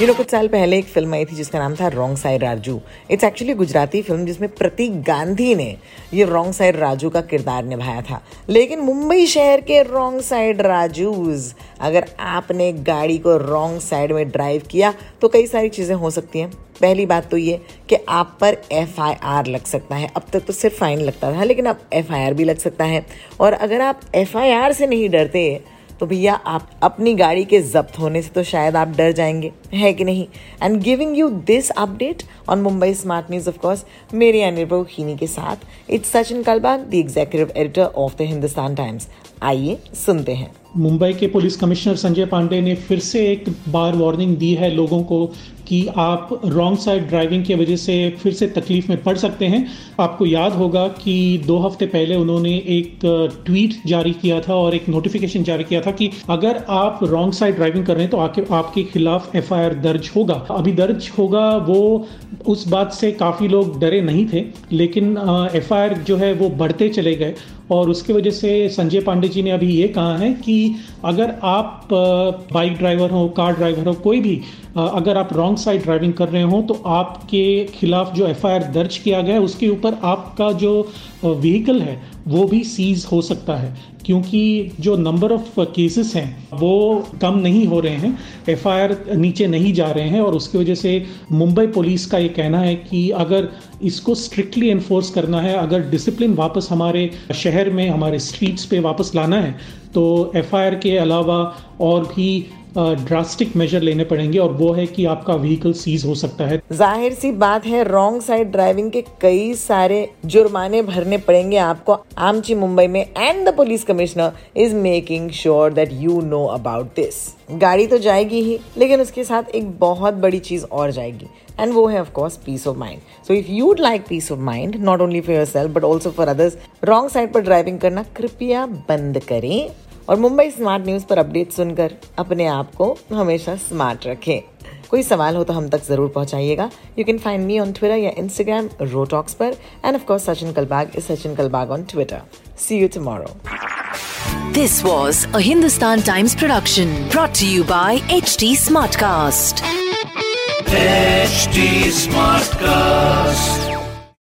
You know कुछ साल पहले एक फ़िल्म आई थी जिसका नाम था wrong side Raju it's actually Gujarati film जिसमें प्रतीक गांधी ने ये रॉन्ग साइड राजू का किरदार निभाया था. लेकिन मुंबई शहर के रॉन्ग साइड राजूज अगर आपने गाड़ी को रॉन्ग साइड में ड्राइव किया तो कई सारी चीज़ें हो सकती हैं. पहली बात तो ये कि आप पर एफ़ आई आर लग सकता है. अब तक तो सिर्फ़ फाइन लगता था, लेकिन अब एफ़ आई आर भी लग सकता है. और अगर आप एफ़ आई आर से नहीं डरते तो भैया, आप अपनी गाड़ी के जब्त होने से तो शायद आप डर जाएँगे, है कि नहीं? And giving you this update on Mumbai smart news of course मेरे अनिर्भव खीनी के साथ it's Sachin Kalbag the executive editor of the Hindustan times आइए सुनते हैं। मुंबई के पुलिस कमिश्नर संजय पांडे ने फिर से एक बार वार्निंग दी है लोगों को कि आप रॉन्ग साइड ड्राइविंग की वजह से फिर से तकलीफ़ में पड़ सकते हैं। आपको याद होगा कि दो हफ़्ते पहले उन्होंने एक ट्वीट जारी किया था और एक नोटिफिकेशन जारी किया था कि अगर आप रॉन्ग साइड ड्राइविंग कर रहे हैं तो आके आपके खिलाफ एफआईआर दर्ज होगा। अभी दर्ज होगा वो उस बात से काफ़ी लोग डरे नहीं थे, लेकिन एफआईआर जो है वो बढ़ते चले गए। और उसकी वजह से संजय पांडे जी ने अभी ये कहा है कि अगर आप बाइक ड्राइवर हो कार ड्राइवर हो, कोई भी अगर आप रॉन्ग साइड ड्राइविंग कर रहे हो तो आपके खिलाफ जो एफआईआर दर्ज किया गया है, उसके ऊपर आपका जो व्हीकल है वो भी सीज हो सकता है, क्योंकि जो नंबर ऑफ़ केसेस हैं, वो कम नहीं हो रहे हैं एफआईआर नीचे नहीं जा रहे हैं, और उसकी वजह से मुंबई पुलिस का ये कहना है कि अगर इसको स्ट्रिक्टली इन्फोर्स करना है, अगर डिसिप्लिन वापस हमारे शहर में, हमारे स्ट्रीट्स पे वापस लाना है तो एफआईआर के अलावा और भी ड्रास्टिक मेजर लेने पड़ेंगे और वो है कि आपका व्हीकल सीज हो सकता है। ज़ाहिर सी बात है रॉन्ग साइड ड्राइविंग के कई सारे जुर्माने भरने पड़ेंगे आपको। आमची मुंबई में and the police commissioner is making sure that you know about this गाड़ी तो जाएगी ही, लेकिन उसके साथ एक बहुत बड़ी चीज़ और जाएगी एंड वो है of course peace of mind so if you'd like peace of mind not only for yourself but also for others wrong side पर ड्राइविंग करना कृपया बंद करें। और मुंबई स्मार्ट न्यूज़ पर अपडेट सुनकर अपने आप को हमेशा स्मार्ट रखें कोई सवाल हो तो हम तक ज़रूर पहुंचाइएगा you can find me on Twitter या इंस्टाग्राम रोटॉक्स पर and of course Sachin Kalbag is Sachin Kalbag on Twitter see you tomorrow This was a Hindustan Times production brought to you by HT Smartcast. HD Smartcast.